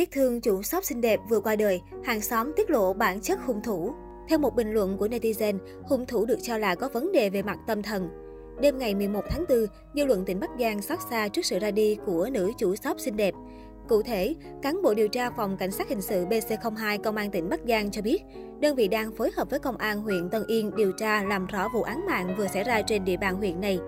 Tiếc thương chủ shop xinh đẹp vừa qua đời, hàng xóm tiết lộ bản chất hung thủ. Theo một bình luận của netizen, hung thủ được cho là có vấn đề về mặt tâm thần. Đêm ngày 11 tháng 4, dư luận tỉnh Bắc Giang xót xa trước sự ra đi của nữ chủ shop xinh đẹp. Cụ thể, cán bộ điều tra phòng cảnh sát hình sự BC02 Công an tỉnh Bắc Giang cho biết, đơn vị đang phối hợp với Công an huyện Tân Yên điều tra làm rõ vụ án mạng vừa xảy ra trên địa bàn huyện này.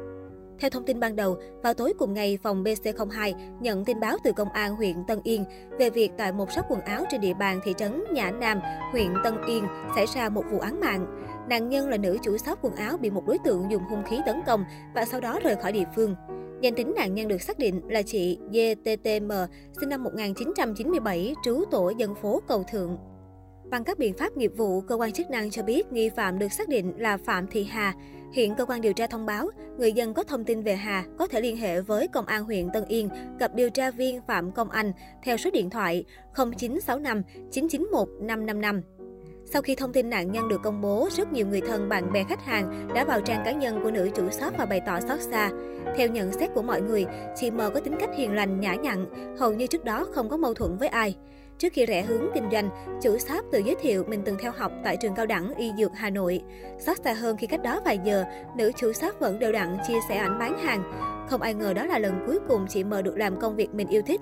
Theo thông tin ban đầu, vào tối cùng ngày, phòng BC02 nhận tin báo từ Công an huyện Tân Yên về việc tại một shop quần áo trên địa bàn thị trấn Nhã Nam, huyện Tân Yên xảy ra một vụ án mạng. Nạn nhân là nữ chủ shop quần áo bị một đối tượng dùng hung khí tấn công và sau đó rời khỏi địa phương. Danh tính nạn nhân được xác định là chị DTTM, sinh năm 1997, trú tổ dân phố Cầu Thượng. Bằng các biện pháp nghiệp vụ, cơ quan chức năng cho biết nghi phạm được xác định là Phạm Thị Hà. Hiện cơ quan điều tra thông báo, người dân có thông tin về Hà có thể liên hệ với Công an huyện Tân Yên, gặp điều tra viên Phạm Công Anh theo số điện thoại 0965 991 555. Sau khi thông tin nạn nhân được công bố, rất nhiều người thân, bạn bè, khách hàng đã vào trang cá nhân của nữ chủ shop và bày tỏ xót xa. Theo nhận xét của mọi người, chị M có tính cách hiền lành, nhã nhặn, hầu như trước đó không có mâu thuẫn với ai. Trước khi rẽ hướng kinh doanh, chủ shop tự giới thiệu mình từng theo học tại trường cao đẳng Y Dược Hà Nội. Xót xa hơn khi cách đó vài giờ, nữ chủ shop vẫn đều đặn chia sẻ ảnh bán hàng. Không ai ngờ đó là lần cuối cùng chị M được làm công việc mình yêu thích.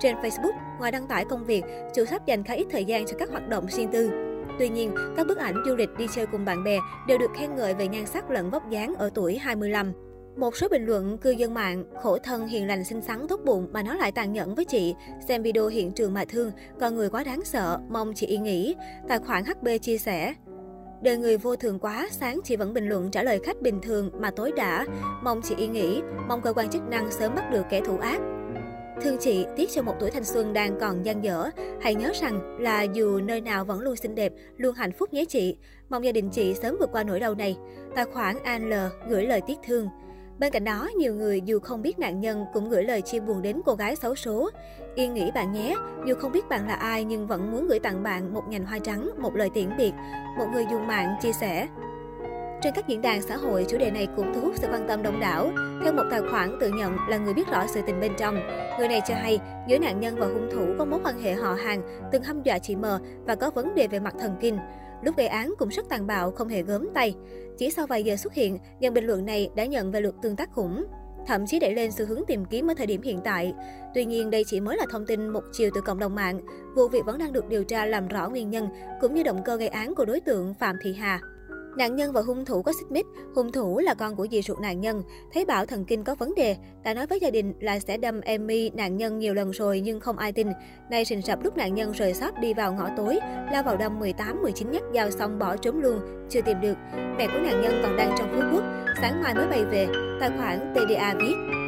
Trên Facebook, ngoài đăng tải công việc, chủ shop dành khá ít thời gian cho các hoạt động riêng tư. Tuy nhiên, các bức ảnh du lịch đi chơi cùng bạn bè đều được khen ngợi về nhan sắc lẫn vóc dáng ở tuổi 25. Một số bình luận cư dân mạng, khổ thân hiền lành xinh xắn tốt bụng mà nó lại tàn nhẫn với chị. Xem video hiện trường mà thương, con người quá đáng sợ, mong chị yên nghỉ. Tài khoản HB chia sẻ. Đời người vô thường quá, sáng chị vẫn bình luận trả lời khách bình thường mà tối đã. Mong chị yên nghỉ, mong cơ quan chức năng sớm bắt được kẻ thủ ác. Thương chị, tiếc cho một tuổi thanh xuân đang còn dang dở. Hãy nhớ rằng là dù nơi nào vẫn luôn xinh đẹp, luôn hạnh phúc nhé chị. Mong gia đình chị sớm vượt qua nỗi đau này. Tài khoản ANL gửi lời tiếc thương. Bên cạnh đó, nhiều người dù không biết nạn nhân cũng gửi lời chia buồn đến cô gái xấu số. Yên nghĩ bạn nhé, dù không biết bạn là ai nhưng vẫn muốn gửi tặng bạn một nhành hoa trắng, một lời tiễn biệt. Một người dùng mạng chia sẻ. Trên các diễn đàn xã hội, chủ đề này cũng thu hút sự quan tâm đông đảo. Theo một tài khoản tự nhận là người biết rõ sự tình bên trong, người này cho hay giữa nạn nhân và hung thủ có mối quan hệ họ hàng, từng hăm dọa chị M và có vấn đề về mặt thần kinh. Lúc gây án cũng rất tàn bạo, không hề gớm tay. Chỉ sau vài giờ xuất hiện, dòng bình luận này đã nhận về lượt tương tác khủng thậm chí đẩy lên xu hướng tìm kiếm ở thời điểm hiện tại. Tuy nhiên, đây chỉ mới là thông tin một chiều từ cộng đồng mạng. Vụ việc vẫn đang được điều tra làm rõ nguyên nhân, cũng như động cơ gây án của đối tượng Phạm Thị Hà. Nạn nhân và hung thủ có xích mích, hung thủ là con của dì ruột nạn nhân, thấy bảo thần kinh có vấn đề, đã nói với gia đình là sẽ đâm Emmy nạn nhân nhiều lần rồi nhưng không ai tin. Nay sình rập lúc nạn nhân rời shop đi vào ngõ tối, lao vào đâm 18-19 nhát dao xong bỏ trốn luôn, chưa tìm được. Mẹ của nạn nhân còn đang trong Phú Quốc, sáng mai mới bay về, tài khoản TDA viết.